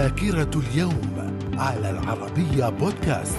ذاكرة اليوم على العربية بودكاست.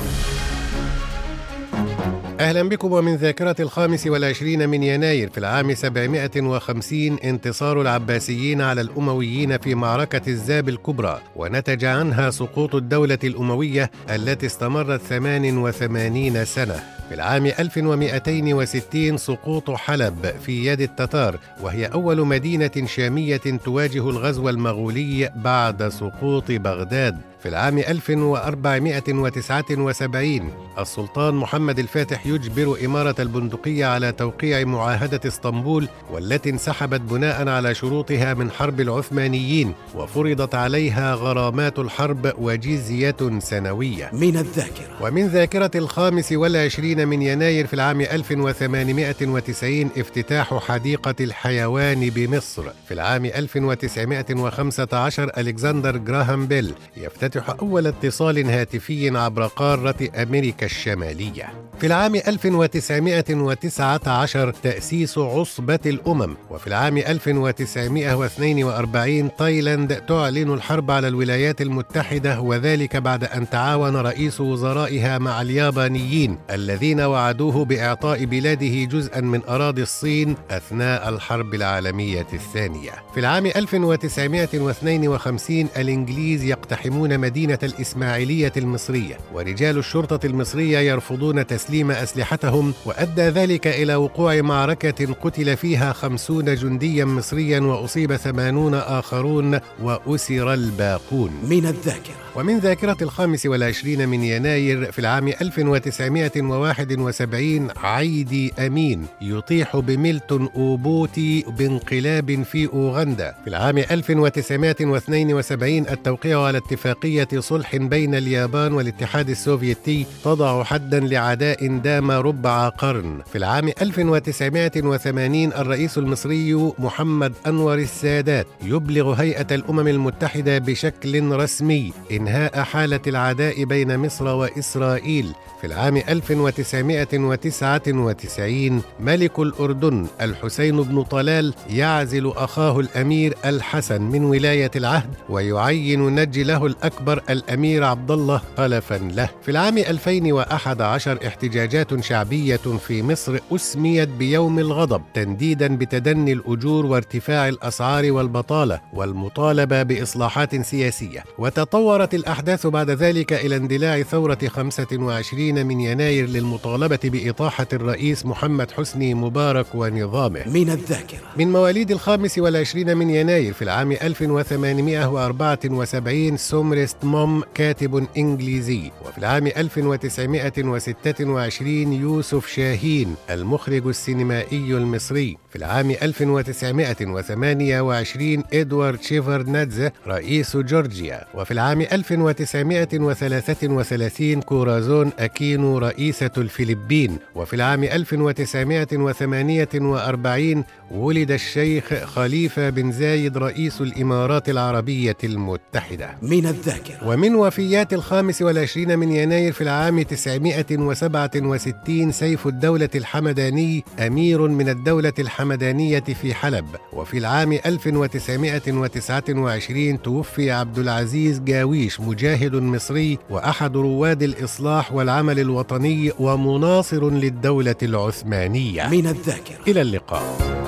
أهلا بكم ومن ذاكرة الخامس والعشرين من يناير في العام 750 انتصار العباسيين على الأمويين في معركة الزاب الكبرى ونتج عنها سقوط الدولة الأموية التي استمرت 88 سنة. في العام 1260 سقوط حلب في يد التتار وهي أول مدينة شامية تواجه الغزو المغولي بعد سقوط بغداد. في العام 1479 السلطان محمد الفاتح يجبر إمارة البندقية على توقيع معاهدة اسطنبول والتي انسحبت بناء على شروطها من حرب العثمانيين وفرضت عليها غرامات الحرب وجزية سنوية. من الذاكرة. ومن ذاكرة الخامس والعشرين من يناير في العام 1890 افتتاح حديقة الحيوان بمصر في العام 1915 ألكسندر جراهام بيل يفتتح أول اتصال هاتفي عبر قارة أمريكا الشمالية. في العام 1919 تأسيس عصبة الأمم، وفي العام 1942 تايلاند تعلن الحرب على الولايات المتحدة وذلك بعد أن تعاون رئيس وزرائها مع اليابانيين الذين وعدوه بإعطاء بلاده جزءا من أراضي الصين أثناء الحرب العالمية الثانية. في العام 1952 الإنجليز يقتحمون مدينة الإسماعيلية المصرية ورجال الشرطة المصرية يرفضون تسليم أسلحتهم وأدى ذلك إلى وقوع معركة قتل فيها خمسون جنديا مصريا وأصيب ثمانون آخرون وأسر الباقون من الذاكرة ومن ذاكرة الخامس والعشرين من يناير في العام 1971 عيدي أمين يطيح بميلتون أوبوتي بانقلاب في أوغندا. في العام 1972 التوقيع على اتفاقية صلح بين اليابان والاتحاد السوفيتي تضع حدا لعداء دام ربع قرن. في العام 1980 الرئيس المصري محمد أنور السادات يبلغ هيئة الأمم المتحدة بشكل رسمي إنهاء حالة العداء بين مصر وإسرائيل في العام 1999 ملك الأردن الحسين بن طلال يعزل أخاه الأمير الحسن من ولاية العهد ويعين نجله الأكبر الأمير عبد الله خلفا له. في العام 2011 احتجاجات شعبية في مصر أسميت بيوم الغضب تنديدا بتدني الأجور وارتفاع الأسعار والبطالة والمطالبة بإصلاحات سياسية. وتطورت الأحداث بعد ذلك إلى اندلاع ثورة 25 من يناير للمطالبة بإطاحة الرئيس محمد حسني مبارك ونظامه. من الذاكرة. من مواليد الخامس والعشرين من يناير في العام 1874 سومرست موم كاتب إنجليزي. وفي العام 1926 يوسف شاهين المخرج السينمائي المصري. في العام 1928 إدوارد شيفرنادزه رئيس جورجيا. وفي العام 1933 كورازون أكينو رئيسة الفلبين وفي العام 1948 ولد الشيخ خليفة بن زايد رئيس الإمارات العربية المتحدة. من الذاكرة. ومن وفيات الخامس والعشرين من يناير في العام 967 سيف الدولة الحمداني أمير من الدولة الحمدانية في حلب. وفي العام 1929 توفي عبد العزيز جاويش مجاهد مصري وأحد رواد الإصلاح والعمل الوطني ومناصر للدولة العثمانية. من الذاكرة. إلى اللقاء.